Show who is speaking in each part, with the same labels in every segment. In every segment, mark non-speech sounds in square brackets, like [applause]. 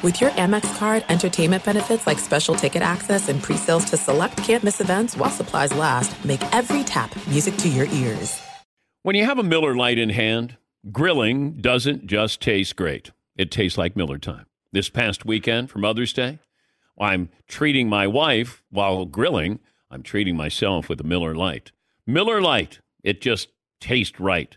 Speaker 1: With your Amex card, entertainment benefits like special ticket access and pre-sales to select campus events while supplies last, make every tap music to your ears.
Speaker 2: When you have a Miller Lite in hand, grilling doesn't just taste great. It tastes like Miller time. This past weekend for Mother's Day, I'm treating my wife while grilling. I'm treating myself with a Miller Lite. Miller Lite, it just tastes right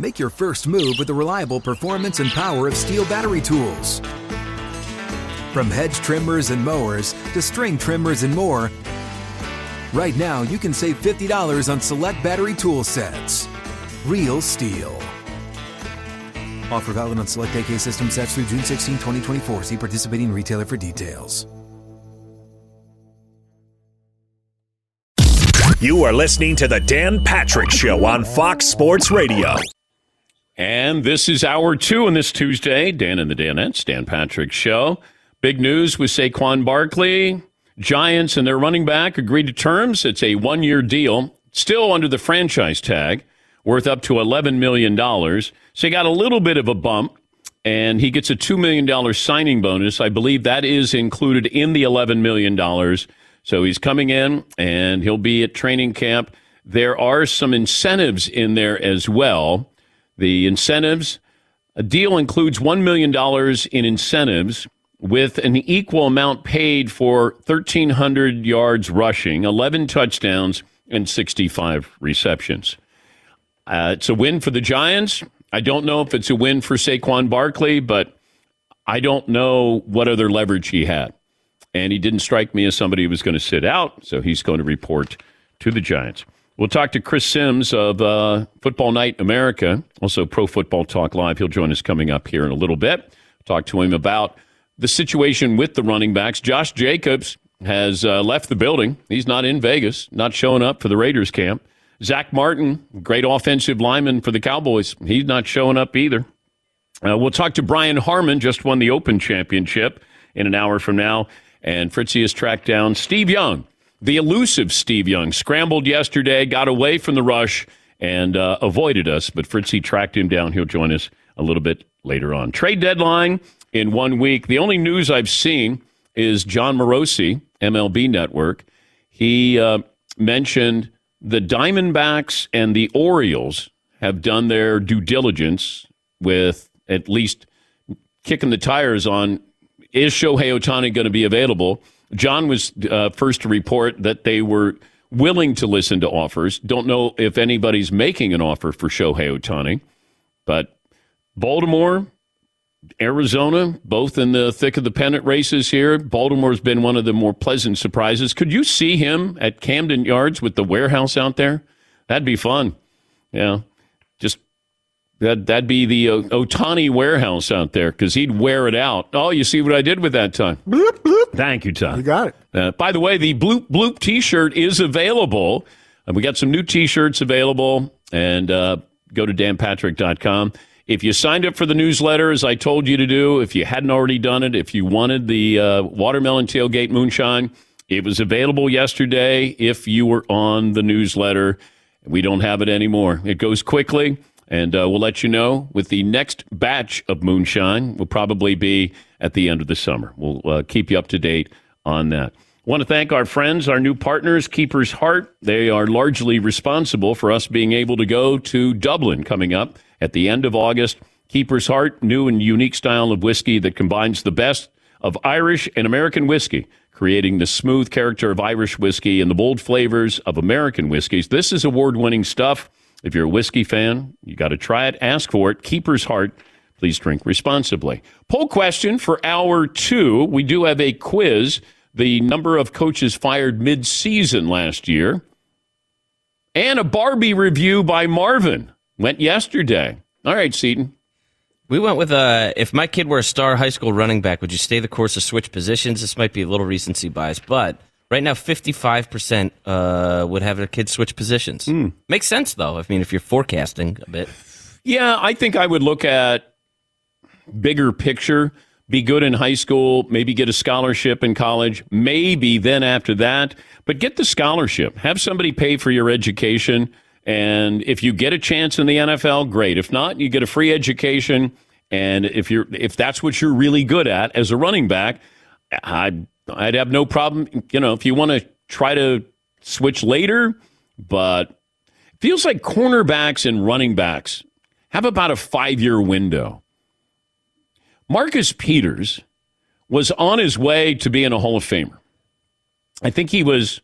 Speaker 3: Make your first move with the reliable performance and power of STIHL battery tools. From hedge trimmers and mowers to string trimmers and more, right now you can save $50 on select battery tool sets. Real STIHL. Offer valid on select AK system sets through June 16, 2024. See participating retailer for details.
Speaker 4: You are listening to the Dan Patrick Show on Fox Sports Radio.
Speaker 2: And this is hour two on this Tuesday. Dan and the Danettes, Dan Patrick Show. Big news with Saquon Barkley. Giants and their running back agreed to terms. It's a one year deal, still under the franchise tag, worth up to $11 million. So he got a little bit of a bump, and he gets a $2 million signing bonus. I believe that is included in the $11 million. So he's coming in, and he'll be at training camp. There are some incentives in there as well. The incentives, a deal includes $1 million in incentives with an equal amount paid for 1,300 yards rushing, 11 touchdowns, and 65 receptions. Uh, it's a win for the Giants. I don't know if it's a win for Saquon Barkley, but I don't know what other leverage he had. And he didn't strike me as somebody who was going to sit out, so he's going to report to the Giants. We'll talk to Chris Simms of uh, Football Night America, also Pro Football Talk Live. He'll join us coming up here in a little bit. Talk to him about the situation with the running backs. Josh Jacobs has uh, left the building. He's not in Vegas, not showing up for the Raiders camp. Zack Martin, great offensive lineman for the Cowboys, he's not showing up either. Uh, we'll talk to Brian Harman, just won the Open Championship in an hour from now. And Fritzy has tracked down Steve Young the elusive Steve Young scrambled yesterday, got away from the rush, and uh, avoided us. But Fritzy tracked him down. He'll join us a little bit later on. Trade deadline in one week. The only news I've seen is Jon Morosi, MLB Network. He uh, mentioned the Diamondbacks and the Orioles have done their due diligence with at least kicking the tires on is Shohei Ohtani going to be available? Jon was uh, first to report that they were willing to listen to offers. Don't know if anybody's making an offer for Shohei Ohtani, but Baltimore, Arizona, both in the thick of the pennant races here. Baltimore's been one of the more pleasant surprises. Could you see him at Camden Yards with the warehouse out there? That'd be fun. Yeah. Just that that'd be the uh, Ohtani warehouse out there because he'd wear it out. Oh, you see what I did with that time? Bloop, bloop. Thank you, Tom.
Speaker 5: You got it.
Speaker 2: Uh, by the way, the bloop bloop T-shirt is available. Uh, we got some new T-shirts available, and uh, go to danpatrick.com. If you signed up for the newsletter, as I told you to do, if you hadn't already done it, if you wanted the uh, watermelon tailgate moonshine, it was available yesterday. If you were on the newsletter, we don't have it anymore. It goes quickly. And uh, we'll let you know with the next batch of moonshine. Will probably be at the end of the summer. We'll uh, keep you up to date on that. Want to thank our friends, our new partners, Keeper's Heart. They are largely responsible for us being able to go to Dublin coming up at the end of August. Keeper's Heart, new and unique style of whiskey that combines the best of Irish and American whiskey, creating the smooth character of Irish whiskey and the bold flavors of American whiskeys. This is award winning stuff. If you're a whiskey fan, you got to try it. Ask for it. Keeper's Heart. Please drink responsibly. Poll question for hour two. We do have a quiz. The number of coaches fired mid-season last year, and a Barbie review by Marvin went yesterday. All right, Seaton,
Speaker 5: We went with uh, if my kid were a star high school running back, would you stay the course or switch positions? This might be a little recency bias, but right now, 55% uh, would have their kids switch positions. Makes sense, though. I mean, if you're forecasting a bit.
Speaker 2: Yeah, I think I would look at bigger picture. Be good in high school, maybe get a scholarship in college, maybe then after that, but get the scholarship. Have somebody pay for your education. And if you get a chance in the NFL, great. If not, you get a free education. And if you're if that's what you're really good at as a running back, I I'd have no problem. You know, if you want to try to switch later, but feels like cornerbacks and running backs have about a five year window. Marcus Peters was on his way to being a Hall of Famer. I think he was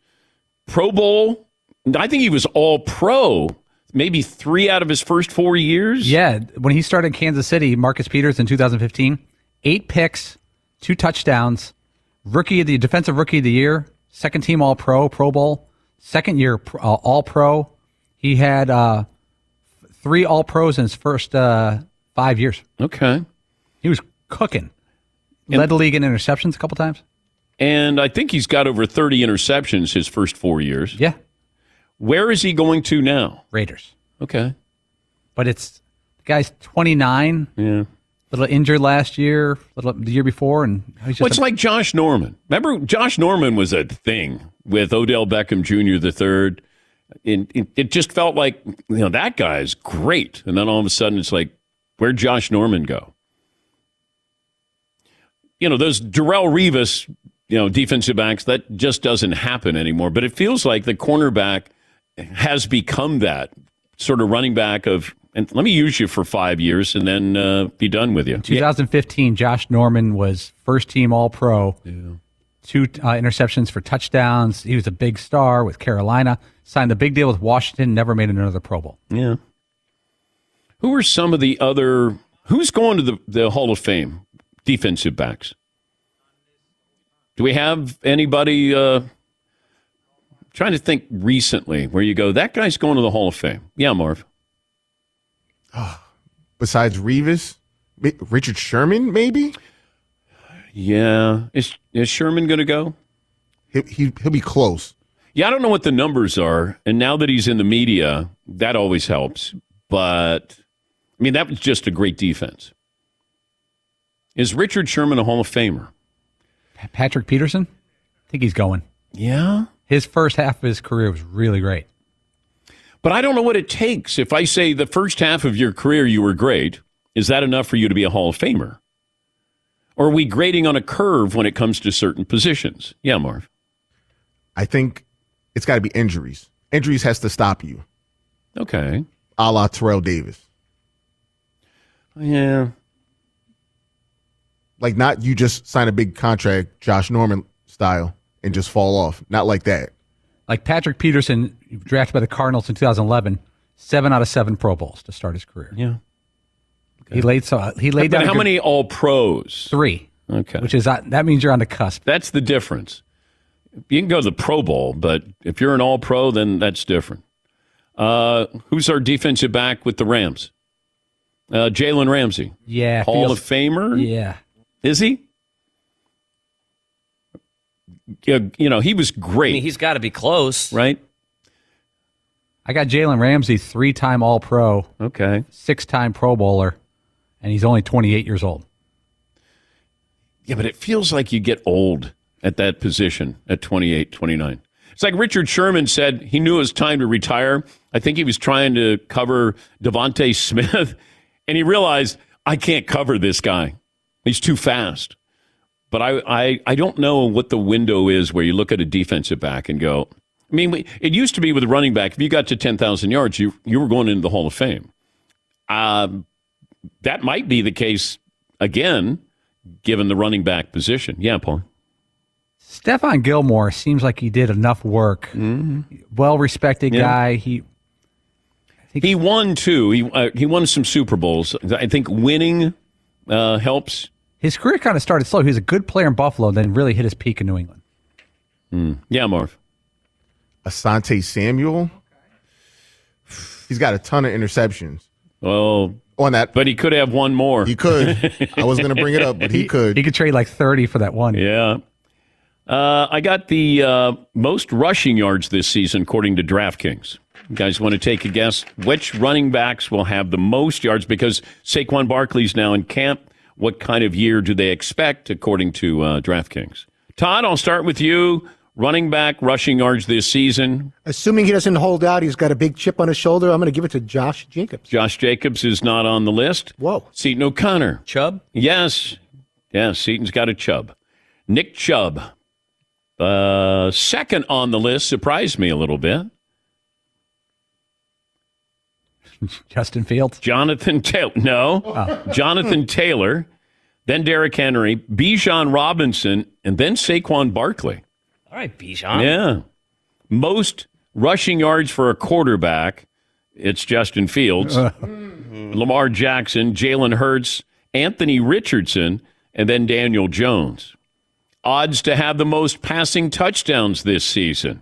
Speaker 2: Pro Bowl. I think he was all pro maybe three out of his first four years.
Speaker 6: Yeah, when he started in Kansas City, Marcus Peters in 2015, eight picks, two touchdowns, rookie of the defensive rookie of the year, second team All Pro, Pro Bowl, second year uh, All Pro. He had uh, three All Pros in his first uh, five years.
Speaker 2: Okay.
Speaker 6: He was cooking. Led the league in interceptions a couple times.
Speaker 2: And I think he's got over 30 interceptions his first four years.
Speaker 6: Yeah,
Speaker 2: Where is he going to now?
Speaker 6: Raiders.
Speaker 2: Okay.
Speaker 6: But it's the guy's 29,
Speaker 2: Yeah.
Speaker 6: Little injured last year, little the year before, and he's just
Speaker 2: Well, it's
Speaker 6: a-
Speaker 2: like Josh Norman. Remember, Josh Norman was a thing with Odell Beckham Jr. the third. It, it, it just felt like you know that guy's great, and then all of a sudden it's like, where'd Josh Norman go? You know those Darrelle Revis, you know defensive backs. That just doesn't happen anymore. But it feels like the cornerback has become that sort of running back of. And let me use you for five years and then uh, be done with you.
Speaker 6: 2015, Josh Norman was first team All Pro. Two uh, interceptions for touchdowns. He was a big star with Carolina. Signed the big deal with Washington. Never made another Pro Bowl.
Speaker 2: Yeah. Who are some of the other? Who's going to the, the Hall of Fame? Defensive backs. Do we have anybody? Uh, trying to think recently where you go. That guy's going to the Hall of Fame. Yeah, Marv. [sighs]
Speaker 7: Besides Revis, Richard Sherman, maybe
Speaker 2: Yeah, is is Sherman going to go?
Speaker 7: he, he he'll be close.
Speaker 2: Yeah, I don't know what the numbers are, and now that he's in the media, that always helps. But I mean, that was just a great defense. Is Richard Sherman a Hall of Famer?
Speaker 6: Patrick Peterson, I think he's going.
Speaker 2: Yeah.
Speaker 6: His first half of his career was really great.
Speaker 2: But I don't know what it takes. If I say the first half of your career you were great, is that enough for you to be a Hall of Famer? Or are we grading on a curve when it comes to certain positions? Yeah, Marv.
Speaker 7: I think it's got to be injuries. Injuries has to stop you,
Speaker 2: Okay.
Speaker 7: a la Terrell Davis.
Speaker 2: Yeah.
Speaker 7: Like not you just sign a big contract, Josh Norman style, and just fall off. Not like that.
Speaker 6: Like Patrick Peterson, drafted by the Cardinals in 2011, seven out of seven Pro Bowls to start his career.
Speaker 2: Yeah.
Speaker 6: He laid so he laid
Speaker 2: But
Speaker 6: down
Speaker 2: how
Speaker 6: good-
Speaker 2: many all pros?
Speaker 6: three,
Speaker 2: Okay.
Speaker 6: which is uh, that means you're on the cusp.
Speaker 2: That's the difference. You can go to the Pro Bowl, but if you're an all pro, then that's different. Uh, who's our defensive back with the Rams? Uh, Jalen Ramsey.
Speaker 6: Yeah,
Speaker 2: Hall
Speaker 6: feels-
Speaker 2: of Famer?
Speaker 6: Yeah,
Speaker 2: Is he? You know, he was
Speaker 5: I
Speaker 2: great,
Speaker 5: mean, he's got to be close.
Speaker 2: right?
Speaker 6: I got Jalen Ramsey, three-time All Pro,
Speaker 2: Okay.
Speaker 6: six-time Pro Bowler, and he's only 28 years old.
Speaker 2: Yeah, but it feels like you get old at that position at 28, 29. It's like Richard Sherman said he knew it was time to retire. I think he was trying to cover DeVonta Smith, [laughs] and he realized, I can't cover this guy. He's too fast. But I, I, I don't know what the window is where you look at a defensive back and go, I mean, it used to be with a running back, if you got to 10,000 yards, you, you were going into the Hall of Fame. Um, that might be the case again, given the running back position. Yeah, Paul.
Speaker 6: Stephon Gilmore seems like he did enough work. Well-respected
Speaker 2: Yeah.
Speaker 6: guy. He
Speaker 2: He won too. He uh, he won some Super Bowls. I think winning uh, helps.
Speaker 6: his career kind of started slow. He was a good player in Buffalo, then really hit his peak in New England.
Speaker 2: Yeah, Marv.
Speaker 7: Asante Samuel. He's got a ton of interceptions.
Speaker 2: Well,
Speaker 7: on that.
Speaker 2: But he could have one more.
Speaker 7: He could. [laughs] I was going to bring it up, but he, could.
Speaker 6: He could trade like 30 for that one.
Speaker 2: Yeah. Uh, I got the uh, most rushing yards this season, according to DraftKings. You guys want to take a guess which running backs will have the most yards? Because Saquon Barkley's now in camp. What kind of year do they expect, according to uh, DraftKings? Todd, I'll start with you. Running back rushing yards this season.
Speaker 8: Assuming he doesn't hold out, he's got a big chip on his shoulder. I'm going to give it to Josh Jacobs.
Speaker 2: Josh Jacobs is not on the list.
Speaker 8: Whoa.
Speaker 2: Seaton O'Connor.
Speaker 5: Chubb?
Speaker 2: Yes. Yes, Seaton's got a Chubb. Nick Chubb. Uh, second on the list surprised me a little bit. [laughs]
Speaker 6: Justin Fields.
Speaker 2: Jonathan Taylor. No. Jonathan [laughs] Taylor. Then Derrick Henry, Bijan Robinson, and then Saquon Barkley.
Speaker 5: All right, Bijan.
Speaker 2: Yeah. Most rushing yards for a quarterback, it's Justin Fields, [laughs] hmm. Lamar Jackson, Jalen Hurts, Anthony Richardson, and then Daniel Jones. Odds to have the most passing touchdowns this season.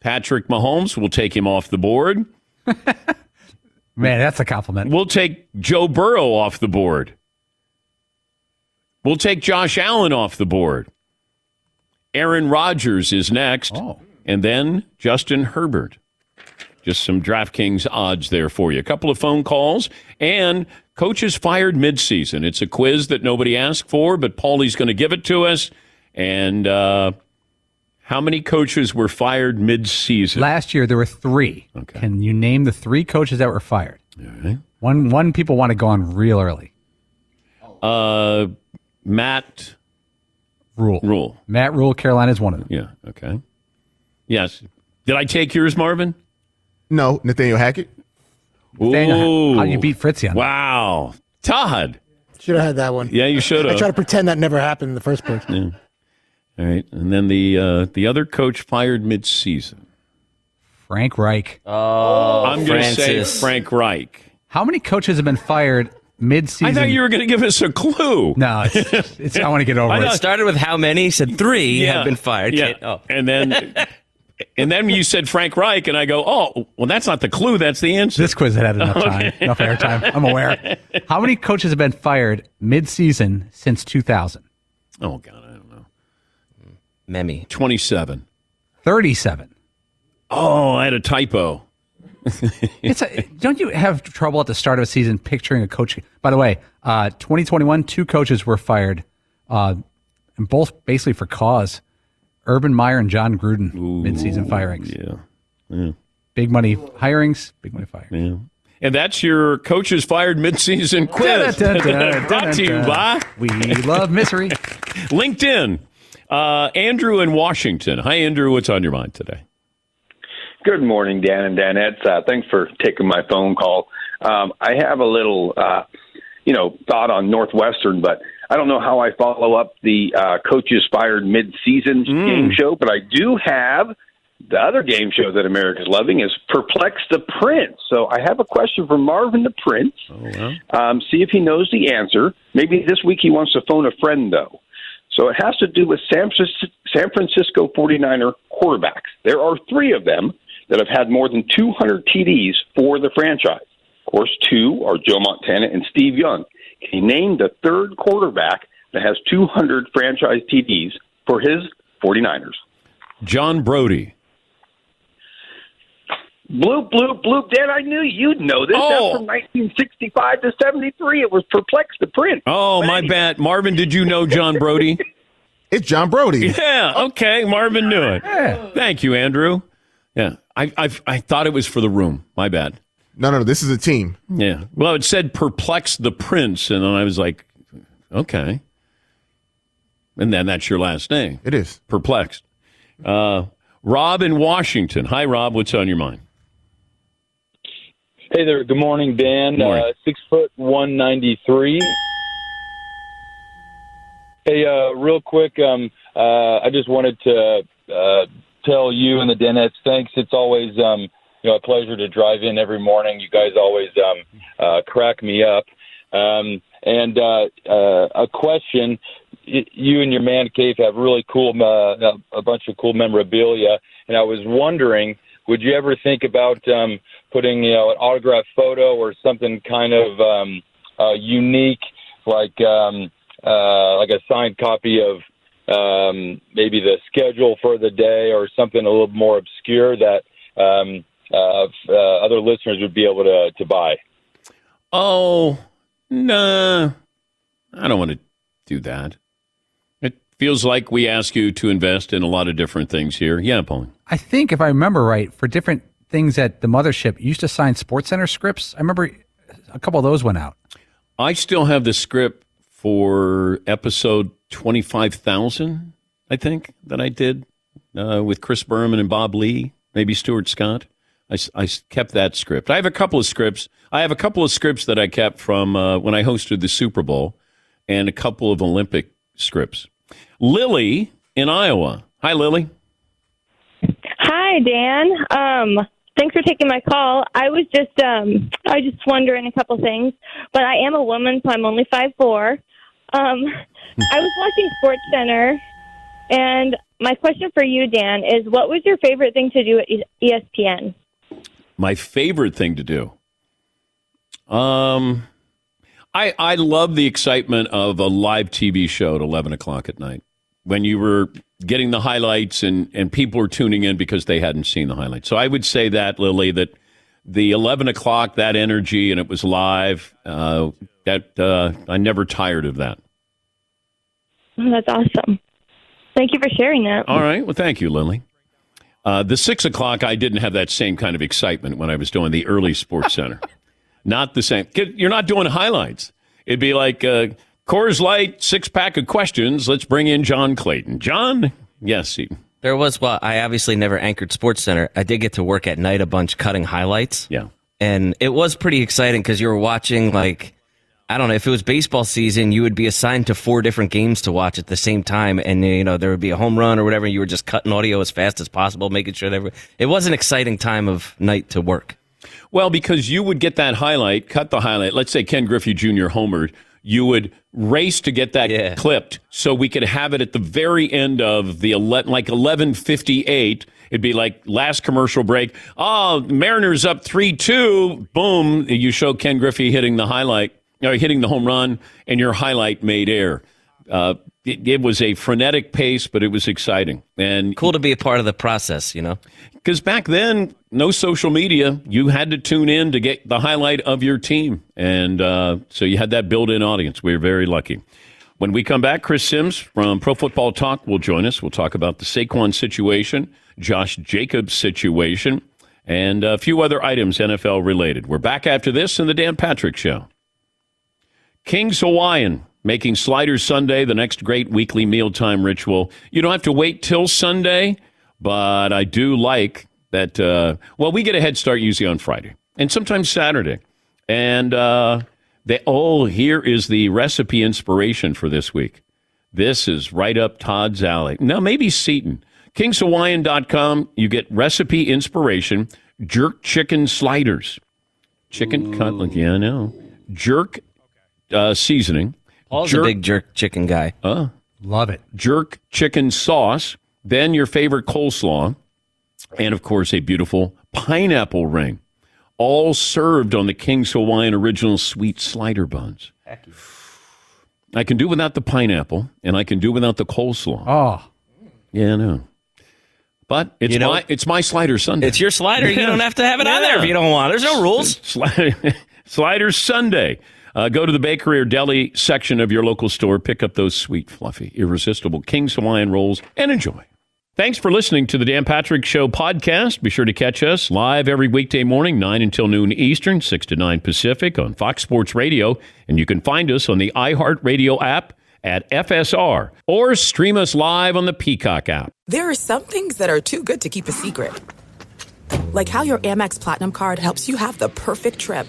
Speaker 2: Patrick Mahomes will take him off the board. [laughs]
Speaker 6: Man, that's a compliment.
Speaker 2: We'll take Joe Burrow off the board. We'll take Josh Allen off the board. Aaron Rodgers is next.
Speaker 6: Oh.
Speaker 2: And then Justin Herbert. Just some DraftKings odds there for you. A couple of phone calls and coaches fired midseason. It's a quiz that nobody asked for, but Paulie's going to give it to us. And uh, how many coaches were fired midseason?
Speaker 6: Last year there were three.
Speaker 2: Okay.
Speaker 6: Can you name the three coaches that were fired?
Speaker 2: right.
Speaker 6: One one people want to go on real early.
Speaker 2: Uh, Matt
Speaker 6: Rhule.
Speaker 2: Rhule.
Speaker 6: Matt Rhule, Carolina is one of them.
Speaker 2: Yeah. Okay. Yes. Did I take yours, Marvin?
Speaker 7: no, Nathaniel Hackett.
Speaker 6: Daniel,
Speaker 2: Ooh.
Speaker 6: how you beat Fritzy on that?
Speaker 2: Wow. Todd.
Speaker 8: Should have had that one.
Speaker 2: Yeah, you should have.
Speaker 8: I try to pretend that never happened in the first place. Yeah.
Speaker 2: All right. And then the uh, the other coach fired mid-season.
Speaker 6: Frank Reich.
Speaker 5: Oh,
Speaker 2: I'm going to say Frank Reich.
Speaker 6: How many coaches have been fired mid-season?
Speaker 2: I thought you were going to give us a clue.
Speaker 6: No, it's, it's, I want to get [laughs] over
Speaker 2: I
Speaker 6: it.
Speaker 2: thought-
Speaker 5: Started with how many? He said three have been fired.
Speaker 2: Yeah.
Speaker 5: Okay, Oh.
Speaker 2: And then [laughs] and then you said Frank Reich, and I go, oh, well, that's not the clue. That's the answer.
Speaker 6: This quiz had had enough [laughs] time, enough airtime. I'm aware. How many coaches have been fired mid-season since 2000?
Speaker 2: oh God, I don't know.
Speaker 5: Memmy.
Speaker 2: Twenty-seven.
Speaker 6: 37.
Speaker 2: Oh, I had a typo. [laughs]
Speaker 6: It's a, don't you have trouble at the start of a season picturing a coach? By the way, uh, 2021, two coaches were fired, uh, and both basically for cause. Urban Meyer and Jon Gruden mid-season firings.
Speaker 2: Yeah.
Speaker 6: Big money hirings, big money firings.
Speaker 2: Yeah. And that's your coaches fired midseason [laughs] quiz.
Speaker 6: Dun, dun, dun,
Speaker 2: Brought to you by
Speaker 6: We love misery. [laughs]
Speaker 2: LinkedIn. Uh, Andrew in Washington. Hi, Andrew. What's on your mind today?
Speaker 9: Good morning, Dan and Danette. Uh, thanks for taking my phone call. Um, I have a little, uh, you know, thought on Northwestern, but I don't know how I follow up the uh, coaches fired mid-season game show. But I do have the other game show that America's loving is Perplex the Prince. So I have a question for Marvin the Prince. Um, see if he knows the answer. Maybe this week he wants to phone a friend though. So it has to do with San Francisco, San Francisco 49er quarterbacks. There are three of them that have had more than 200 TDs for the franchise. Of course, two are Joe Montana and Steve Young. Can you name the third quarterback that has 200 franchise TDs for his 49ers?
Speaker 2: John Brodie.
Speaker 9: Bloop, bloop, bloop. Dan, I knew you'd know this.
Speaker 2: Oh.
Speaker 9: That's from 1965 to 73. It was perplexed the print.
Speaker 2: Oh, my bad. Marvin, did you know John Brodie? [laughs]
Speaker 7: It's John Brodie.
Speaker 2: yeah. Okay. Marvin knew it.
Speaker 6: Yeah.
Speaker 2: Thank you, Andrew. Yeah. I, I, I thought it was for the room. My bad.
Speaker 7: No, no, no. This is a team.
Speaker 2: Yeah. Well, it said perplex the prince, and then I was like, okay. And then that's your last name.
Speaker 7: It is.
Speaker 2: Perplexed. Uh, Rob in Washington. Hi, Rob. What's on your mind?
Speaker 10: Hey there. Good morning, Dan.
Speaker 2: Morning.
Speaker 10: Uh, six foot one ninety three. Hey, uh, real quick, um, uh, I just wanted to uh, tell you and the Danettes thanks. It's always um, you know a pleasure to drive in every morning. You guys always um, uh, crack me up. Um, and uh, uh, a question: You and your man cave have really cool, uh, a bunch of cool memorabilia, and I was wondering would you ever think about um, putting you know an autograph photo or something kind of um, uh, unique, like um, uh, like a signed copy of um, maybe the schedule for the day or something a little more obscure that um, uh, uh, other listeners would be able to to buy?
Speaker 2: Oh, nah. I don't want to do that. It feels like we ask you to invest in a lot of different things here. Yeah, Pauline.
Speaker 6: I think if I remember right, for different things at the mothership, you used to sign Sports Center scripts. I remember a couple of those went out.
Speaker 2: I still have the script for episode 25,000, I think, that I did uh, with Chris Berman and Bob Ley, maybe Stuart Scott. I, I kept that script. I have a couple of scripts. I have a couple of scripts that I kept from uh, when I hosted the Super Bowl and a couple of Olympic scripts. Lily in Iowa. Hi, Lily.
Speaker 11: Hi, Dan. Um, thanks for taking my call. I was just, um, I was just wondering a couple things, but I am a woman, so I'm only five four. Um, I was watching Sports Center, and my question for you, Dan, is what was your favorite thing to do at ESPN?
Speaker 2: My favorite thing to do. Um, I I love the excitement of a live TV show at eleven o'clock at night when you were getting the highlights and and people were tuning in because they hadn't seen the highlights. So I would say that Lily that the eleven o'clock that energy and it was live. Uh, that uh, I never tired of that.
Speaker 11: Oh, that's awesome. Thank you for sharing that.
Speaker 2: All right. Well, thank you, Lily. Uh, the six o'clock, I didn't have that same kind of excitement when I was doing the early Sports Center. [laughs] not the same. You're not doing highlights. It'd be like uh, Coors Light six pack of questions. Let's bring in John Clayton. John, yes. He,
Speaker 5: There was, well, I obviously never anchored Sports Center. I did get to work at night a bunch cutting highlights.
Speaker 2: Yeah.
Speaker 5: And it was pretty exciting because you were watching, like, I don't know, if it was baseball season, you would be assigned to four different games to watch at the same time. And, you know, there would be a home run or whatever. And you were just cutting audio as fast as possible, making sure that every, it was an exciting time of night to work.
Speaker 2: Well, because you would get that highlight, cut the highlight. Let's say Ken Griffey Jr. homered. You would race to get that clipped so we could have it at the very end of the 11, like 1158. It'd be like last commercial break. Oh, Mariners up 3 2. Boom. You show Ken Griffey hitting the highlight, or hitting the home run, and your highlight made air. Uh, it, it was a frenetic pace, but it was exciting. And
Speaker 5: cool to be a part of the process, you know?
Speaker 2: Because back then, no social media. You had to tune in to get the highlight of your team. And uh, so you had that built in audience. We were very lucky. When we come back, Chris Simms from Pro Football Talk will join us. We'll talk about the Saquon situation, Josh Jacobs situation, and a few other items NFL related. We're back after this in the Dan Patrick Show. King's Hawaiian making Sliders Sunday the next great weekly mealtime ritual. You don't have to wait till Sunday, but I do like that. Uh, well, we get a head start usually on Friday and sometimes Saturday. And uh, they, oh, here is the recipe inspiration for this week. This is right up Todd's alley. Now, maybe Seaton. KingsHawaiian.com, you get recipe inspiration, jerk chicken sliders. Chicken cutlet, yeah, I know. Jerk uh, seasoning.
Speaker 5: Paul's a big jerk chicken guy.
Speaker 2: Uh,
Speaker 6: Love it.
Speaker 2: jerk chicken sauce, then your favorite coleslaw, and of course, a beautiful pineapple ring. All served on the King's Hawaiian Original Sweet Slider Buns. I can do without the pineapple, and I can do without the coleslaw.
Speaker 6: Oh,
Speaker 2: Yeah, I know. But it's
Speaker 5: You know-
Speaker 2: my it's my slider Sunday.
Speaker 5: It's your slider. You don't [laughs] have to have it on there if you don't want. There's no rules.
Speaker 2: Slider, [laughs] Sliders Sunday. Uh, go to the bakery or deli section of your local store, pick up those sweet, fluffy, irresistible King's Hawaiian rolls, and enjoy. Thanks for listening to the Dan Patrick Show podcast. Be sure to catch us live every weekday morning, 9 until noon Eastern, 6 to 9 Pacific on Fox Sports Radio. And you can find us on the iHeartRadio app at FSR or stream us live on the Peacock app.
Speaker 1: There are some things that are too good to keep a secret. Like how your Amex Platinum card helps you have the perfect trip.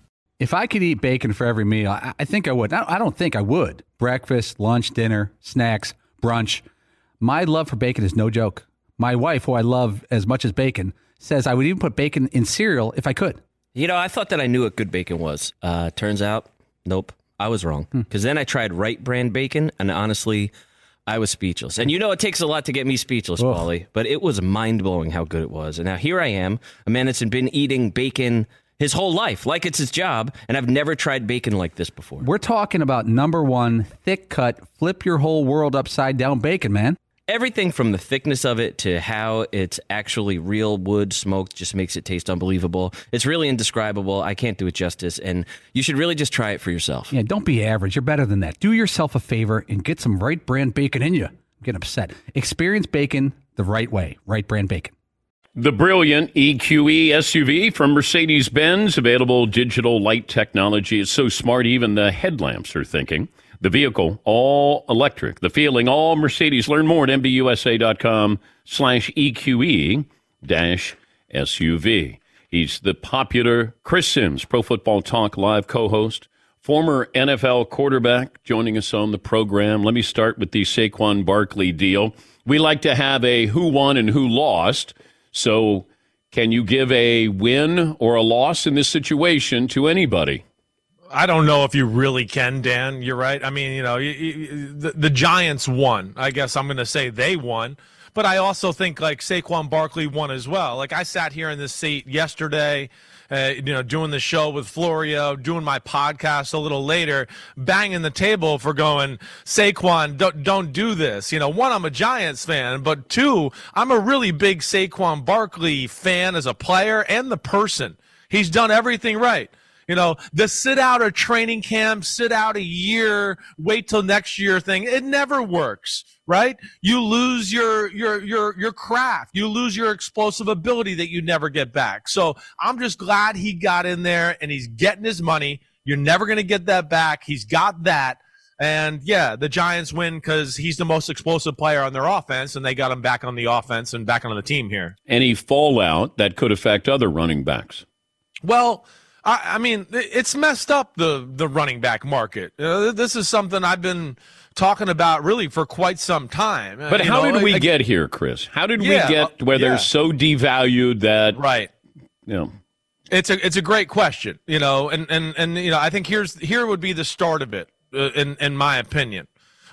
Speaker 6: If I could eat bacon for every meal, I, I think I would. I, I don't think I would. Breakfast, lunch, dinner, snacks, brunch. My love for bacon is no joke. My wife, who I love as much as bacon, says I would even put bacon in cereal if I could.
Speaker 5: You know, I thought that I knew what good bacon was. Uh, turns out, nope, I was wrong. Because then I tried Wright brand bacon, and honestly, I was speechless. And you know, it takes a lot to get me speechless, Paulie, but it was mind blowing how good it was. And now here I am, a man that's been eating bacon his whole life, like it's his job, and I've never tried bacon like this before.
Speaker 6: We're talking about number one, thick cut, flip your whole world upside down bacon, man.
Speaker 5: Everything from the thickness of it to how it's actually real wood smoked just makes it taste unbelievable. It's really indescribable. I can't do it justice, and you should really just try it for yourself.
Speaker 6: Yeah, don't be average. You're better than that. Do yourself a favor and get some Wright brand bacon in you. I'm getting upset. Experience bacon the right way. Wright brand bacon.
Speaker 2: The brilliant EQE SUV from Mercedes Benz, available digital light technology. It's so smart, even the headlamps are thinking. The vehicle, all electric. The feeling, all Mercedes. Learn more at MBUSA.com slash EQE dash SUV. He's the popular Chris Simms, Pro Football Talk Live co host, former NFL quarterback, joining us on the program. Let me start with the Saquon Barkley deal. We like to have a who won and who lost. So, can you give a win or a loss in this situation to anybody?
Speaker 12: I don't know if you really can, Dan. You're right. I mean, you know, you, you, the, the Giants won. I guess I'm going to say they won. But I also think like Saquon Barkley won as well. Like I sat here in this seat yesterday, uh, you know, doing the show with Florio, doing my podcast a little later, banging the table for going, Saquon, don't, don't do this. You know, one, I'm a Giants fan, but two, I'm a really big Saquon Barkley fan as a player and the person. He's done everything right. You know, the sit out a training camp, sit out a year, wait till next year thing, it never works, right? You lose your your your your craft. You lose your explosive ability that you never get back. So, I'm just glad he got in there and he's getting his money. You're never going to get that back. He's got that. And yeah, the Giants win because he's the most explosive player on their offense, and they got him back on the offense and back on the team here.
Speaker 2: Any fallout that could affect other running backs?
Speaker 12: Well, I, I mean, it's messed up the the running back market. Uh, this is something I've been talking about really for quite some time.
Speaker 2: But
Speaker 12: You
Speaker 2: how
Speaker 12: know,
Speaker 2: did we
Speaker 12: like-
Speaker 2: get here, Chris? How did
Speaker 12: Yeah,
Speaker 2: we get where
Speaker 12: uh, yeah.
Speaker 2: they're so devalued that
Speaker 12: right?
Speaker 2: You know,
Speaker 12: It's a it's a great question, you know, and and and you know, I think here's here would be the start of it, uh, in in my opinion.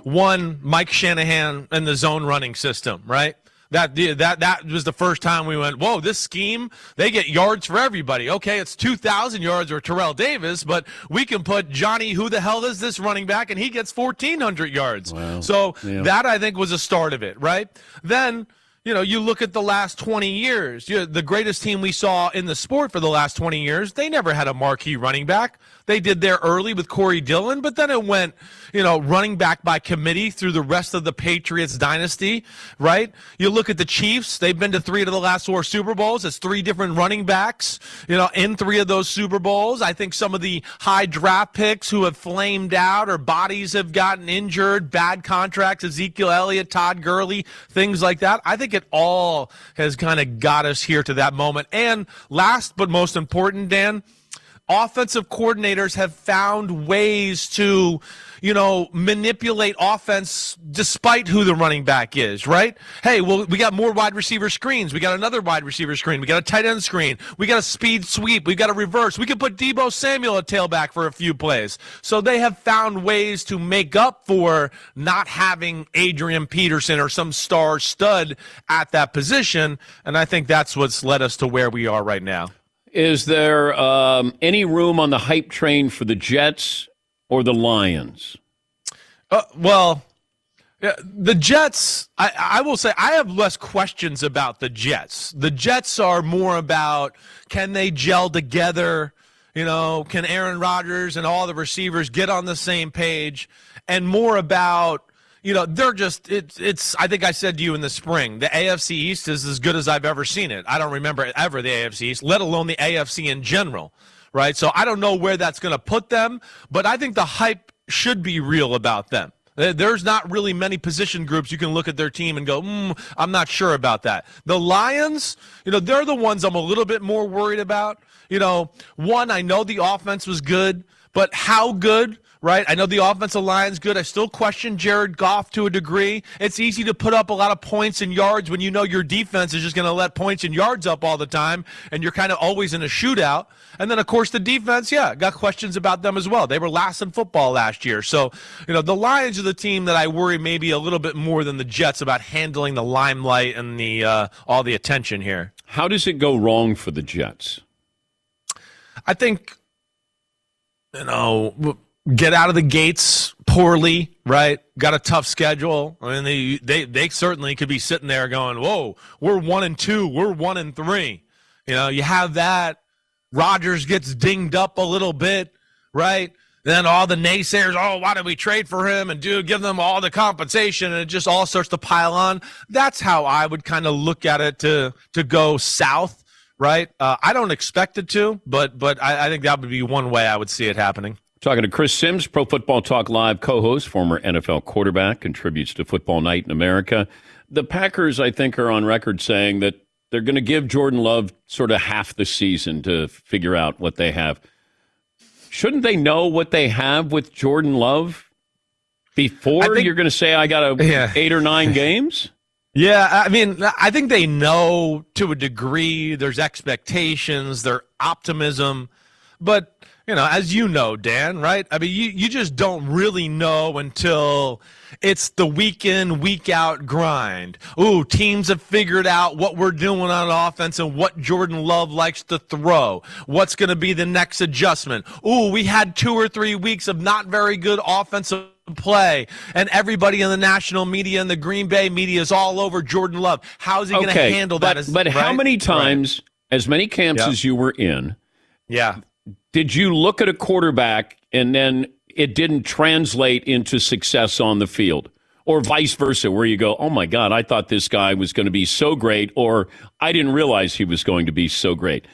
Speaker 12: One, Mike Shanahan and the zone running system, right? That that that was the first time we went, whoa, this scheme they get yards for everybody. Okay, it's two thousand yards or Terrell Davis, but we can put Johnny, who the hell is this running back, and he gets fourteen hundred yards. So
Speaker 2: Yeah.
Speaker 12: that I think was a start of it, right? Then you know, you look at the last 20 years, you the greatest team we saw in the sport for the last 20 years, they never had a marquee running back. They did there early with Corey Dillon, but then it went, you know, running back by committee through the rest of the Patriots dynasty, right? You look at the Chiefs, they've been to three of the last four Super Bowls. It's three different running backs, you know, in three of those Super Bowls. I think some of the high draft picks who have flamed out or bodies have gotten injured, bad contracts, Ezekiel Elliott, Todd Gurley, things like that. I think it all has kind of got us here to that moment. And last but most important, Dan, offensive coordinators have found ways to, you know, manipulate offense despite who the running back is, right? Hey, well, we got more wide receiver screens. We got another wide receiver screen. We got a tight end screen. We got a speed sweep. We got a reverse. We can put Deebo Samuel at tailback for a few plays. So they have found ways to make up for not having Adrian Peterson or some star stud at that position. And I think that's what's led us to where we are right now.
Speaker 2: Is there um, any room on the hype train for the Jets or the Lions?
Speaker 12: Uh, well, yeah, the Jets, I, I will say, I have less questions about the Jets. The Jets are more about can they gel together? you know, can Aaron Rodgers and all the receivers get on the same page, and more about you know, they're just it's it's I think I said to you in the spring, the AFC East is as good as I've ever seen it. I don't remember ever the AFC East, let alone the AFC in general. Right? So I don't know where that's going to put them, but I think the hype should be real about them. There's not really many position groups you can look at their team and go, mm, I'm not sure about that. The Lions, you know, they're the ones I'm a little bit more worried about. You know, one, I know the offense was good, but how good? Right? I know the offensive line's good. I still question Jared Goff to a degree. It's easy to put up a lot of points and yards when you know your defense is just going to let points and yards up all the time, and you're kind of always in a shootout. And then, of course, the defense, yeah, got questions about them as well. They were last in football last year. So, you know, the Lions are the team that I worry maybe a little bit more than the Jets about handling the limelight and the uh, all the attention here.
Speaker 2: How does it go wrong for the Jets?
Speaker 12: I think, you know, get out of the gates poorly, right? Got a tough schedule. I mean, they they they certainly could be sitting there going, "Whoa, we're one and two, we're one and three. You know, you have that. Rodgers gets dinged up a little bit, right? Then all the naysayers, oh, why did we trade for him and do give them all the compensation? And it just all starts to pile on. That's how I would kind of look at it to to go south, right? Uh, I don't expect it to, but but I, I think that would be one way I would see it happening.
Speaker 2: Talking to Chris Simms, Pro Football Talk Live co host, former NFL quarterback, contributes to Football Night in America. The Packers, I think, are on record saying that they're going to give Jordan Love sort of half the season to figure out what they have. Shouldn't they know what they have with Jordan Love before think, you're going to say, I got a yeah. eight or nine games? [laughs]
Speaker 12: Yeah, I mean, I think they know to a degree. There's expectations, there's optimism, but you know, as you know, Dan, right? I mean, you, you just don't really know until it's the week in, week out grind. Ooh, teams have figured out what we're doing on offense and what Jordan Love likes to throw. What's going to be the next adjustment? Ooh, we had two or three weeks of not very good offensive play and everybody in the national media and the Green Bay media is all over Jordan Love. How's he okay, going to handle
Speaker 2: but,
Speaker 12: that? As,
Speaker 2: but right? how many times, right. as many camps yep. as you were in,
Speaker 12: yeah
Speaker 2: did you look at a quarterback and then it didn't translate into success on the field? Or vice versa, where you go, oh my God, I thought this guy was going to be so great, or I didn't realize he was going to be so great.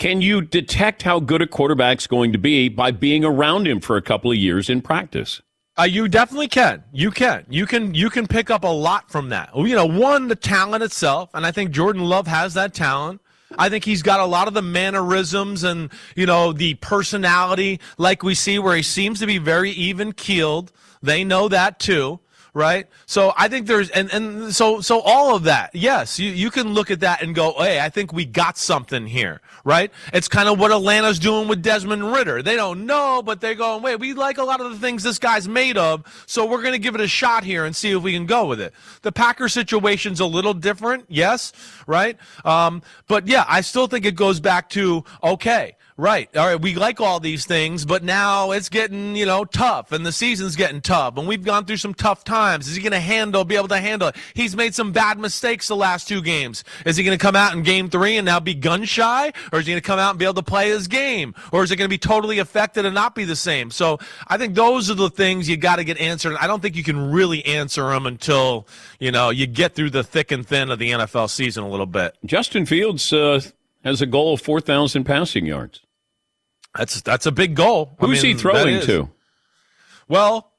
Speaker 2: Can you detect how good a quarterback's going to be by being around him for a couple of years in practice?
Speaker 12: Uh, you definitely can. You can. You can. You can pick up a lot from that. You know, one, the talent itself, and I think Jordan Love has that talent. I think he's got a lot of the mannerisms and, you know, the personality like we see where he seems to be very even keeled. They know that too right? So I think there's and and so so all of that. Yes, you you can look at that and go, "Hey, I think we got something here." Right? It's kind of what Atlanta's doing with Desmond Ridder. They don't know, but they're going, "Wait, we like a lot of the things this guy's made of, so we're going to give it a shot here and see if we can go with it." The Packer situation's a little different, yes, right? Um, but yeah, I still think it goes back to okay, Right. All right. We like all these things, but now it's getting, you know, tough and the season's getting tough and we've gone through some tough times. Is he going to handle, be able to handle it? He's made some bad mistakes the last two games. Is he going to come out in game three and now be gun shy or is he going to come out and be able to play his game or is it going to be totally affected and not be the same? So I think those are the things you got to get answered. I don't think you can really answer them until, you know, you get through the thick and thin of the NFL season a little bit.
Speaker 2: Justin Fields, uh, has a goal of 4,000 passing yards.
Speaker 12: That's that's a big goal.
Speaker 2: Who's
Speaker 12: I mean,
Speaker 2: he throwing to?
Speaker 12: Well,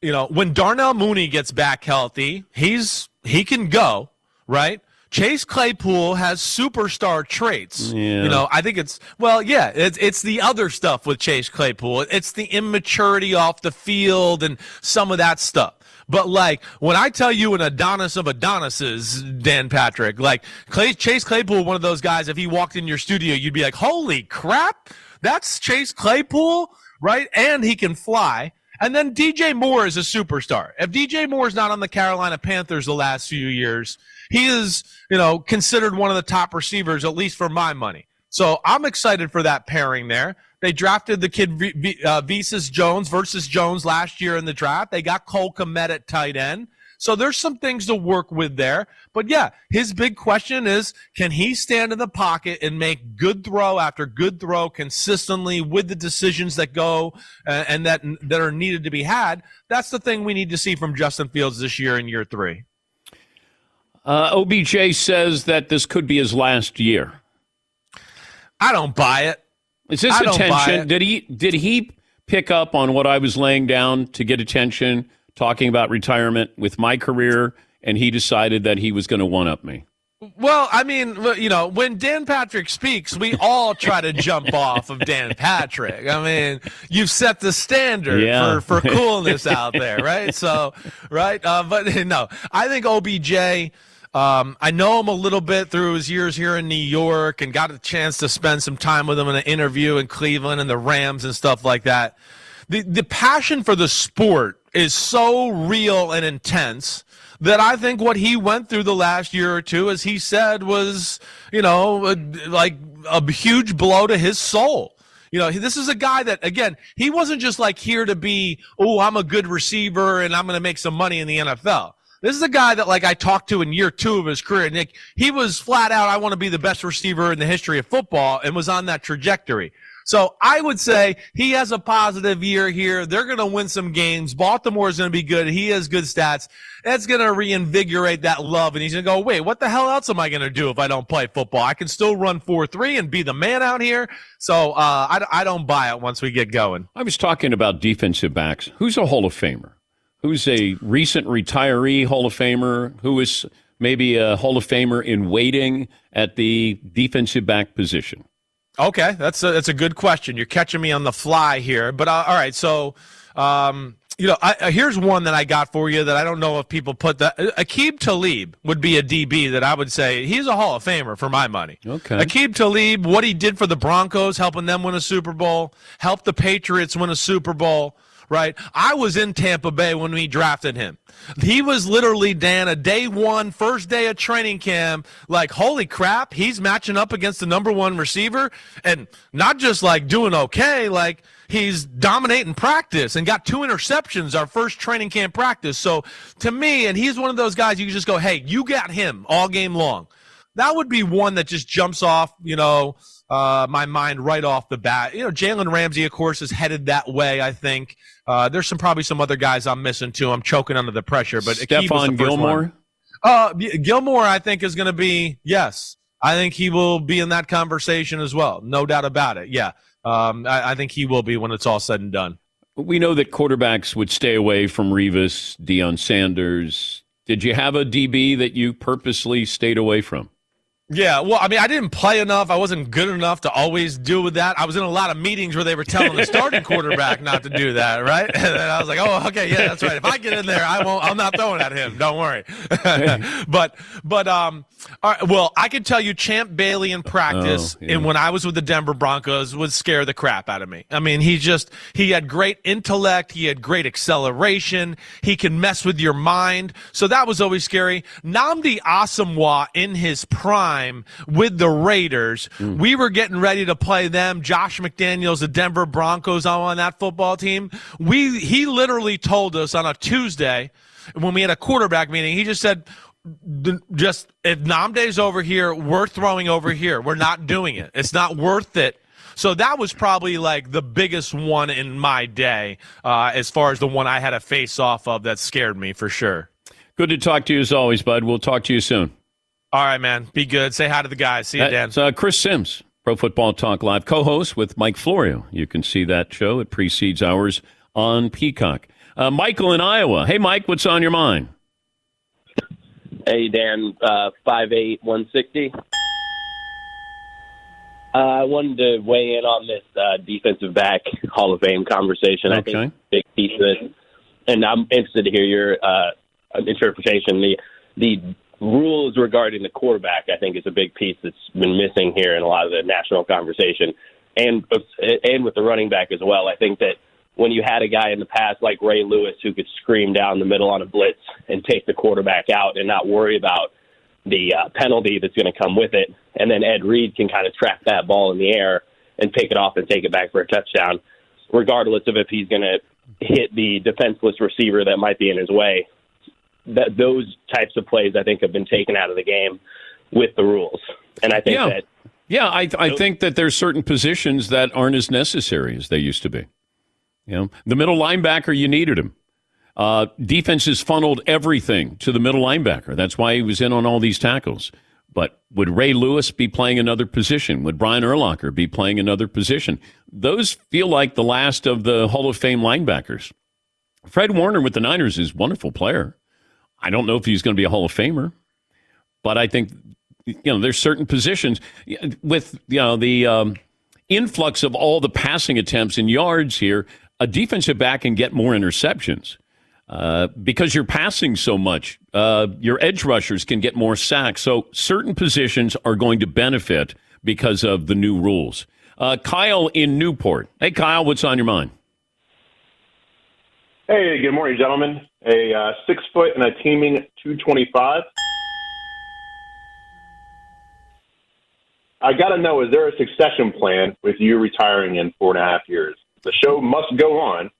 Speaker 12: you know, when Darnell Mooney gets back healthy, he's he can go, right? Chase Claypool has superstar traits.
Speaker 2: Yeah.
Speaker 12: You know, I think it's well, yeah, it's it's the other stuff with Chase Claypool. It's the immaturity off the field and some of that stuff. But like when I tell you an Adonis of Adonises, Dan Patrick, like Clay, Chase Claypool, one of those guys. If he walked in your studio, you'd be like, "Holy crap!" That's Chase Claypool, right? And he can fly. And then DJ Moore is a superstar. If DJ Moore is not on the Carolina Panthers the last few years, he is, you know, considered one of the top receivers, at least for my money. So I'm excited for that pairing there. They drafted the kid v- uh, Jones versus Jones last year in the draft. They got Cole Kmet at tight end. So there's some things to work with there. But yeah, his big question is can he stand in the pocket and make good throw after good throw consistently with the decisions that go uh, and that that are needed to be had? That's the thing we need to see from Justin Fields this year in year 3.
Speaker 2: Uh, OBJ says that this could be his last year.
Speaker 12: I don't buy it.
Speaker 2: Is this attention? Did he did he pick up on what I was laying down to get attention, talking about retirement with my career, and he decided that he was going to one up me?
Speaker 12: Well, I mean, you know, when Dan Patrick speaks, we all try to jump off of Dan Patrick. I mean, you've set the standard
Speaker 2: Yeah.
Speaker 12: for, for coolness out there, right? So, right? Uh, but [laughs] no, I think OBJ. Um, I know him a little bit through his years here in New York and got a chance to spend some time with him in an interview in Cleveland and the Rams and stuff like that. The, the passion for the sport is so real and intense that I think what he went through the last year or two, as he said, was, you know, like a huge blow to his soul. You know, this is a guy that, again, he wasn't just like here to be, oh, I'm a good receiver and I'm going to make some money in the NFL. This is a guy that, like, I talked to in year two of his career. Nick, he was flat out, I want to be the best receiver in the history of football and was on that trajectory. So I would say he has a positive year here. They're going to win some games. Baltimore is going to be good. He has good stats. That's going to reinvigorate that love. And he's going to go, wait, what the hell else am I going to do if I don't play football? I can still run 4-3 and be the man out here. So uh, I, I don't buy it once we get going.
Speaker 2: I was talking about defensive backs. Who's a Hall of Famer? Who's a recent retiree Hall of Famer? Who is maybe a Hall of Famer in waiting at the defensive back position?
Speaker 12: Okay, that's a, that's a good question. You're catching me on the fly here, but uh, all right. So, um, you know, I, uh, here's one that I got for you that I don't know if people put that. Aqib Talib would be a DB that I would say he's a Hall of Famer for my money.
Speaker 2: Okay.
Speaker 12: Aqib Talib, what he did for the Broncos, helping them win a Super Bowl, helped the Patriots win a Super Bowl. Right, I was in Tampa Bay when we drafted him. He was literally Dan a day one, first day of training camp. Like, holy crap, he's matching up against the number one receiver, and not just like doing okay, like he's dominating practice and got two interceptions our first training camp practice. So to me, and he's one of those guys you just go, hey, you got him all game long. That would be one that just jumps off, you know, uh, my mind right off the bat. You know, Jalen Ramsey, of course, is headed that way. I think uh, there's some probably some other guys I'm missing too. I'm choking under the pressure, but Aqib was the
Speaker 2: Stephon. Gilmore.
Speaker 12: Uh, Gilmore, I think is going to be yes. I think he will be in that conversation as well. No doubt about it. Yeah, um, I, I think he will be when it's all said and done.
Speaker 2: We know that quarterbacks would stay away from Revis, Deion Sanders. Did you have a DB that you purposely stayed away from?
Speaker 12: Yeah, well, I mean, I didn't play enough. I wasn't good enough to always deal with that. I was in a lot of meetings where they were telling the starting quarterback not to do that, right? [laughs] And I was like, oh, okay, yeah, that's right. If I get in there, I won't. I'm not throwing at him. Don't worry. [laughs] but, but, um, all right, well, I can tell you, Champ Bailey in practice,
Speaker 2: Oh, yeah.
Speaker 12: and when I was with the Denver Broncos, would scare the crap out of me. I mean, he just he had great intellect, he had great acceleration, he can mess with your mind. So that was always scary. Nnamdi Asomugha in his prime with the Raiders, hmm. we were getting ready to play them. Josh McDaniels, the Denver Broncos, on that football team. We he literally told us on a Tuesday when we had a quarterback meeting. He just said just if Nnamdi's over here, we're throwing over here. We're not doing it. It's not worth it. So that was probably like the biggest one in my day, uh, as far as the one I had a face off of that scared me for sure.
Speaker 2: Good to talk to you as always, bud. We'll talk to you soon.
Speaker 12: All right, man. Be good. Say hi to the guys. See you, Dan.
Speaker 2: That's uh, Chris Simms, Pro Football Talk Live, co-host with Mike Florio. You can see that show. It precedes ours on Peacock. Uh, Michael in Iowa. Hey, Mike, what's on your mind?
Speaker 13: Hey, Dan, uh, 5'8", 160. Uh, I wanted to weigh in on this uh, defensive back Hall of Fame conversation. I think it's a big piece of it, and I'm interested to hear your uh, interpretation. The the rules regarding the quarterback, I think, is a big piece that's been missing here in a lot of the national conversation, and and with the running back as well. I think that when you had a guy in the past like Ray Lewis who could scream down the middle on a blitz and take the quarterback out and not worry about the uh, penalty that's going to come with it, and then Ed Reed can kind of trap that ball in the air and pick it off and take it back for a touchdown, regardless of if he's going to hit the defenseless receiver that might be in his way. that those types of plays I think have been taken out of the game with the rules, and I think
Speaker 2: Yeah.
Speaker 13: that
Speaker 2: Yeah, I, I think that there's certain positions that aren't as necessary as they used to be. You know, the middle linebacker, you needed him. Uh, defenses funneled everything to the middle linebacker. That's why he was in on all these tackles. But would Ray Lewis be playing another position? Would Brian Urlacher be playing another position? Those feel like the last of the Hall of Fame linebackers. Fred Warner with the Niners is a wonderful player. I don't know if he's going to be a Hall of Famer, but I think you know there's certain positions with you know the um, influx of all the passing attempts and yards here. A defensive back can get more interceptions uh, because you're passing so much. Uh, your edge rushers can get more sacks. So certain positions are going to benefit because of the new rules. Uh, Kyle in Newport. Hey, Kyle, what's on your mind?
Speaker 14: Hey, good morning, gentlemen. A uh, six foot and a teaming 225. I got to know is there a succession plan with you retiring in four and a half years? The show must go on.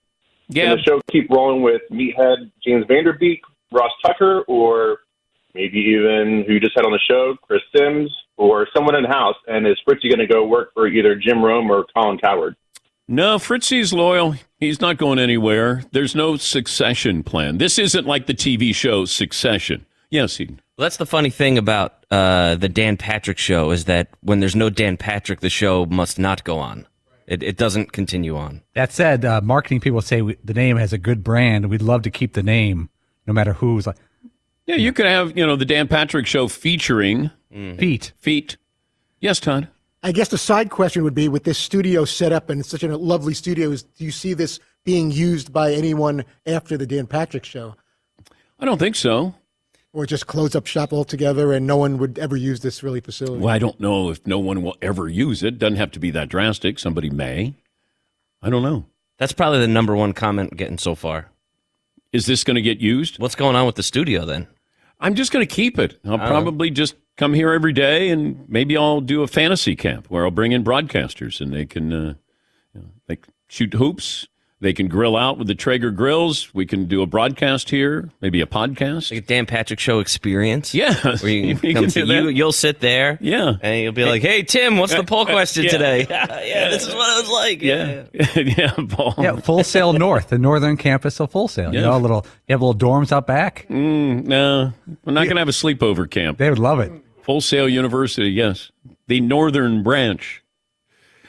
Speaker 2: Yeah.
Speaker 14: Can the show keep rolling with Meathead James Van Der Beek, Ross Tucker, or maybe even who you just had on the show, Chris Simms, or someone in house? And is Fritzy going to go work for either Jim Rome or Colin Cowherd?
Speaker 2: No, Fritzy's loyal. He's not going anywhere. There's no succession plan. This isn't like the TV show Succession. Yes, he.
Speaker 5: Well, that's the funny thing about uh, the Dan Patrick show is that when there's no Dan Patrick, the show must not go on. It, it doesn't continue on.
Speaker 6: That said, uh, marketing people say we, the name has a good brand. We'd love to keep the name, no matter who's like.
Speaker 2: Yeah, you could have you know the Dan Patrick show featuring
Speaker 6: feet.
Speaker 2: Feet. Yes, Todd.
Speaker 8: I guess the side question would be with this studio set up and it's such a lovely studio, is do you see this being used by anyone after the Dan Patrick show?
Speaker 2: I don't think so.
Speaker 8: Or just close up shop altogether and no one would ever use this really facility?
Speaker 2: Well, I don't know if no one will ever use it. Doesn't have to be that drastic. Somebody may. I don't know.
Speaker 5: That's probably the number one comment getting so far.
Speaker 2: Is this going to get used?
Speaker 5: What's going on with the studio then?
Speaker 2: I'm just going to keep it. I'll
Speaker 5: Uh-huh.
Speaker 2: probably just come here every day, and maybe I'll do a fantasy camp where I'll bring in broadcasters, and they can uh, you know, they shoot hoops. They can grill out with the Traeger grills. We can do a broadcast here, maybe a podcast.
Speaker 5: Like a Dan Patrick show experience.
Speaker 2: Yeah,
Speaker 5: Where you, [laughs]
Speaker 2: you, can
Speaker 5: to, you you'll sit there.
Speaker 2: Yeah.
Speaker 5: And you'll be like, hey, Tim, what's the poll [laughs] question
Speaker 2: Yeah.
Speaker 5: today? yeah, [laughs] yeah, this is what it was like.
Speaker 2: Yeah, yeah, Paul.
Speaker 6: Yeah, Full Sail North, the northern campus of Full Sail. You
Speaker 2: Yeah.
Speaker 6: know, a little. You have little dorms out back.
Speaker 2: Mm, no, we're not going to have a sleepover camp.
Speaker 6: They would love it.
Speaker 2: Full Sail University, yes, the northern branch.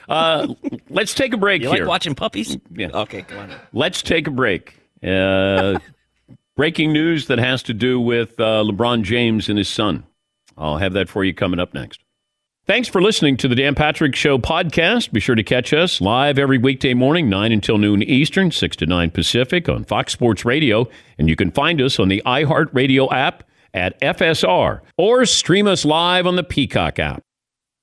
Speaker 2: Uh, let's take a break
Speaker 5: You
Speaker 2: here.
Speaker 5: like watching puppies?
Speaker 2: Yeah.
Speaker 5: Okay, come on.
Speaker 2: Let's take a break. Uh, breaking news that has to do with uh, LeBron James and his son. I'll have that for you coming up next. Thanks for listening to the Dan Patrick Show podcast. Be sure to catch us live every weekday morning, 9 until noon Eastern, 6 to 9 Pacific on Fox Sports Radio. And you can find us on the iHeartRadio app at FSR or stream us live on the Peacock app.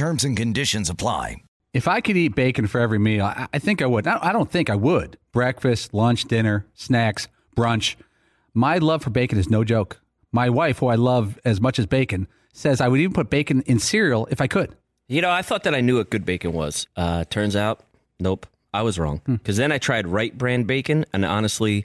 Speaker 15: Terms and conditions apply.
Speaker 6: If I could eat bacon for every meal, I, I think I would. I, I don't think I would. Breakfast, lunch, dinner, snacks, brunch. My love for bacon is no joke. my wife, who I love as much as bacon, says I would even put bacon in cereal if I could.
Speaker 5: You know, I thought that I knew what good bacon was. Uh, turns out, nope, I was wrong. Because then I tried Wright brand bacon, and honestly,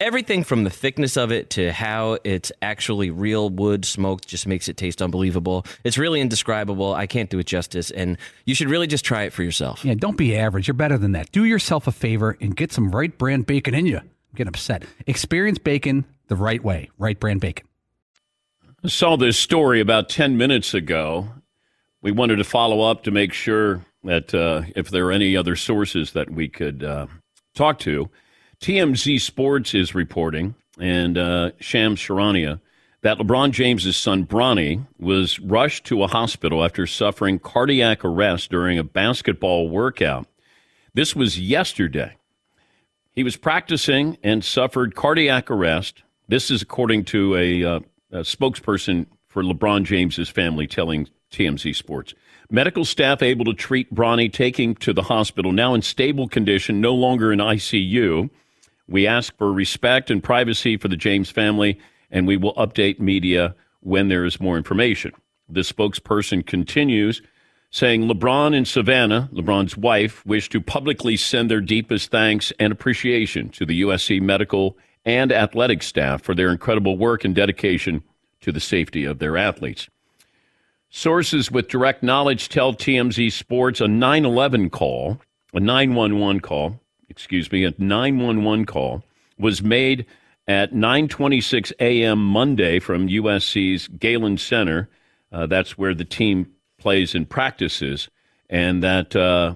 Speaker 5: Everything from the thickness of it to how it's actually real wood smoked just makes it taste unbelievable. It's really indescribable. I can't do it justice, and you should really just try it for yourself.
Speaker 6: Yeah, don't be average. You're better than that. Do yourself a favor and get some Wright brand bacon in you. I'm getting upset. Experience bacon the right way. Wright brand bacon.
Speaker 2: I saw this story about 10 minutes ago. We wanted to follow up to make sure that uh, if there are any other sources that we could uh, talk to. TMZ Sports is reporting, and uh, Shams Charania, that LeBron James's son Bronny was rushed to a hospital after suffering cardiac arrest during a basketball workout. This was yesterday. He was practicing and suffered cardiac arrest. This is according to a, uh, a spokesperson for LeBron James's family telling TMZ Sports. Medical staff able to treat Bronny, taking to the hospital, now in stable condition, no longer in ICU. We ask for respect and privacy for the James family, and we will update media when there is more information. The spokesperson continues saying LeBron and Savannah, LeBron's wife, wish to publicly send their deepest thanks and appreciation to the USC medical and athletic staff for their incredible work and dedication to the safety of their athletes. Sources with direct knowledge tell TMZ Sports a 911 call, a 911 call, excuse me, a 911 call was made at 9:26 a.m. Monday from USC's Galen Center. Uh, that's where the team plays and practices, and that uh,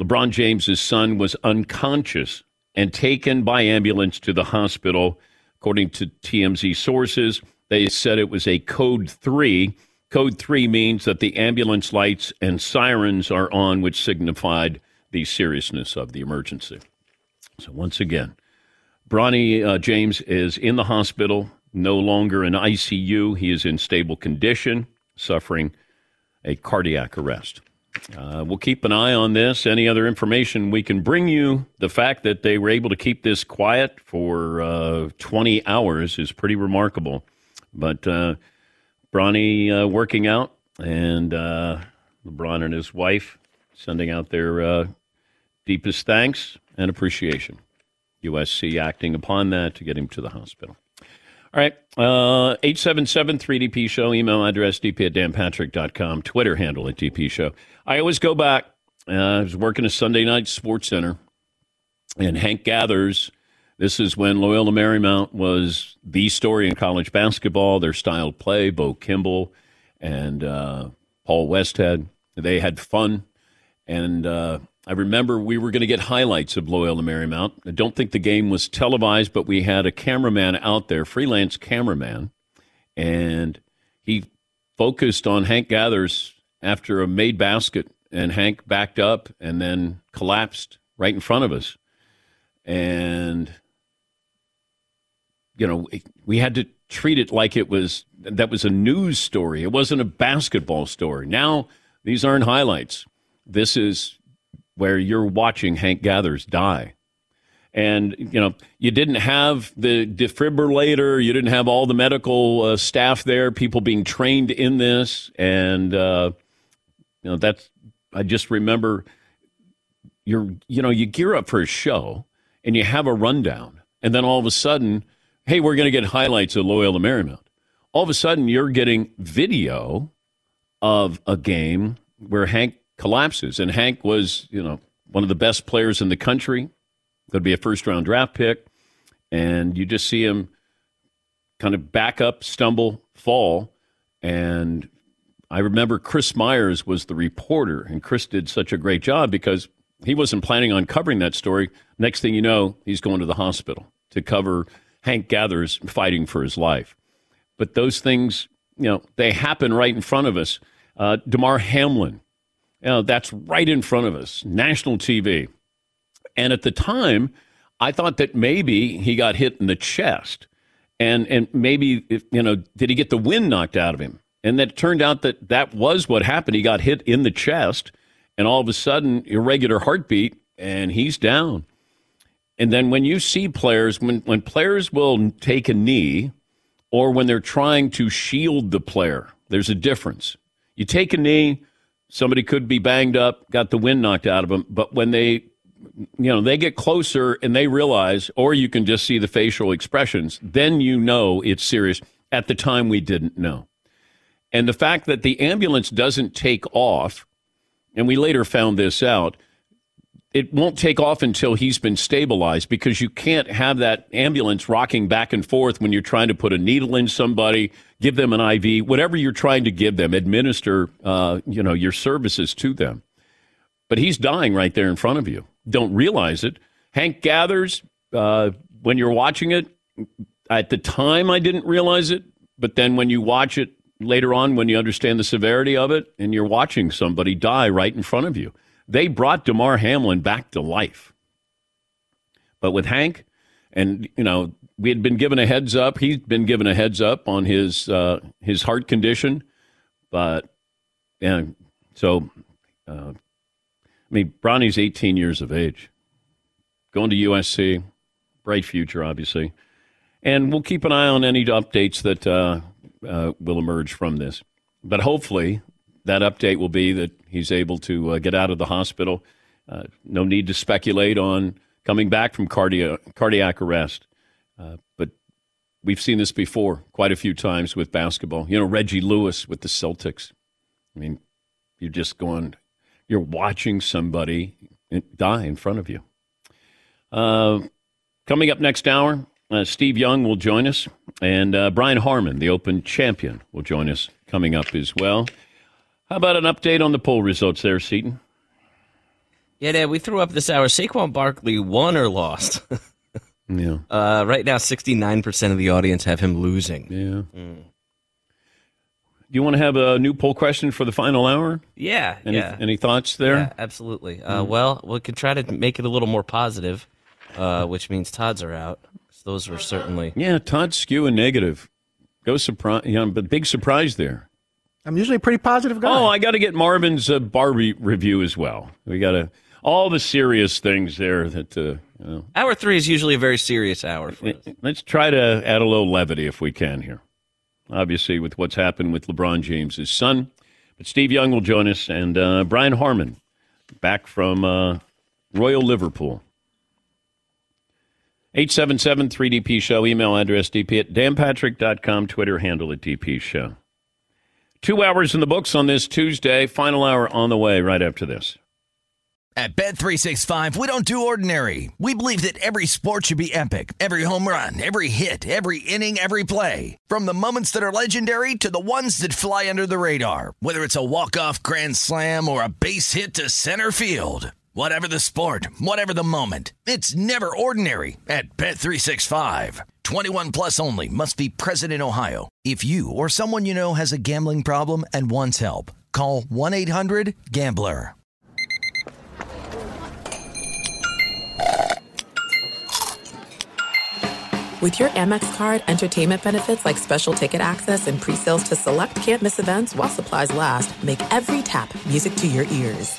Speaker 2: LeBron James's son was unconscious and taken by ambulance to the hospital. According to TMZ sources, they said it was a code three. Code three means that the ambulance lights and sirens are on, which signified the seriousness of the emergency. So, once again, Bronny uh, James is in the hospital, no longer in ICU. He is in stable condition, suffering a cardiac arrest. Uh, we'll keep an eye on this. Any other information we can bring you? The fact that they were able to keep this quiet for uh, 20 hours is pretty remarkable. But uh, Bronny uh, working out, and uh, LeBron and his wife sending out their uh, deepest thanks and appreciation. USC acting upon that to get him to the hospital. All right. Uh, 877 3DP Show. Email address dp at danpatrick.com. Twitter handle at DP Show. I always go back. Uh, I was working a Sunday night SportsCenter, and Hank Gathers. This is when Loyola Marymount was the story in college basketball. Their style of play, Bo Kimble and uh, Paul Westhead. They had fun. And uh, I remember we were going to get highlights of Loyola Marymount. I don't think the game was televised, but we had a cameraman out there, freelance cameraman, and he focused on Hank Gathers after a made basket, and Hank backed up and then collapsed right in front of us. And, you know, we had to treat it like it was that was a news story. It wasn't a basketball story. Now, these aren't highlights. This is where you're watching Hank Gathers die. And, you know, you didn't have the defibrillator, you didn't have all the medical uh, staff there, people being trained in this. And, uh, you know, that's, I just remember you're, you know, you gear up for a show and you have a rundown. And then all of a sudden, hey, we're going to get highlights of Loyola Marymount. All of a sudden, you're getting video of a game where Hank collapses. And Hank was, you know, one of the best players in the country, going to be a first round draft pick. And you just see him kind of back up, stumble, fall. And I remember Chris Myers was the reporter, and Chris did such a great job because he wasn't planning on covering that story. Next thing you know, he's going to the hospital to cover Hank Gathers fighting for his life. But those things, you know, they happen right in front of us. Uh, Damar Hamlin, know, that's right in front of us, national TV. And at the time, I thought that maybe he got hit in the chest. and and maybe if, you know did he get the wind knocked out of him? And that turned out that that was what happened. He got hit in the chest, and all of a sudden irregular heartbeat, and he's down. And then when you see players, when when players will take a knee, or when they're trying to shield the player, there's a difference. You take a knee, somebody could be banged up, got the wind knocked out of them, but when they you know, they get closer and they realize, or you can just see the facial expressions, then you know it's serious. At the time, we didn't know. And the fact that the ambulance doesn't take off, and we later found this out, it won't take off until he's been stabilized because you can't have that ambulance rocking back and forth when you're trying to put a needle in somebody, give them an IV, whatever you're trying to give them, administer, uh, you know, your services to them. But he's dying right there in front of you don't realize it. Hank Gathers, uh, when you're watching it, at the time I didn't realize it, but then when you watch it later on, when you understand the severity of it, and you're watching somebody die right in front of you, they brought Damar Hamlin back to life. But with Hank, and you know, we had been given a heads up. He's been given a heads up on his uh, his heart condition, but yeah, so uh, I mean, Bronny's 18 years of age, going to USC, bright future, obviously. And we'll keep an eye on any updates that uh, uh, will emerge from this. But hopefully, that update will be that he's able to uh, get out of the hospital. Uh, no need to speculate on coming back from cardia- cardiac arrest. Uh, but we've seen this before quite a few times with basketball. You know, Reggie Lewis with the Celtics. I mean, you're just going, you're watching somebody die in front of you. Uh, coming up next hour, uh, Steve Young will join us, and uh, Brian Harman, the Open champion, will join us coming up as well. How about an update on the poll results there, Seton?
Speaker 5: Yeah, Dad, we threw up this hour. Saquon Barkley won or lost? [laughs]
Speaker 2: yeah.
Speaker 5: Uh, right now, 69% of the audience have him losing.
Speaker 2: Yeah. Mm. Do you want to have a new poll question for the final hour?
Speaker 5: Yeah.
Speaker 2: Any,
Speaker 5: yeah.
Speaker 2: any thoughts there?
Speaker 5: Yeah, absolutely. Uh, mm Well, we could try to make it a little more positive, uh, which means Todd's are out. So those were certainly.
Speaker 2: Yeah, Todd's skewing negative. Go surprise, know, but big surprise there.
Speaker 8: I'm usually a pretty positive guy.
Speaker 2: Oh, I got to get Marvin's uh, Barbie review as well. We got to all the serious things there that. Uh, you know.
Speaker 5: Hour three is usually a very serious hour.
Speaker 2: Let's try to add a little levity if we can here obviously, with what's happened with LeBron James' son. But Steve Young will join us, and uh, Brian Harman back from uh, Royal Liverpool. 877 3DP Show, email address dp at danpatrick.com, Twitter handle at DP Show. Two hours in the books on this Tuesday, final hour on the way right after this.
Speaker 15: At Bet365, we don't do ordinary. We believe that every sport should be epic. Every home run, every hit, every inning, every play. From the moments that are legendary to the ones that fly under the radar. Whether it's a walk-off grand slam or a base hit to center field. Whatever the sport, whatever the moment. It's never ordinary at Bet365. 21 plus only must be present in Ohio. If you or someone you know has a gambling problem and wants help, call 1-800-GAMBLER.
Speaker 1: With your Amex card, entertainment benefits like special ticket access and pre-sales to select campus events while supplies last, make every tap music to your ears.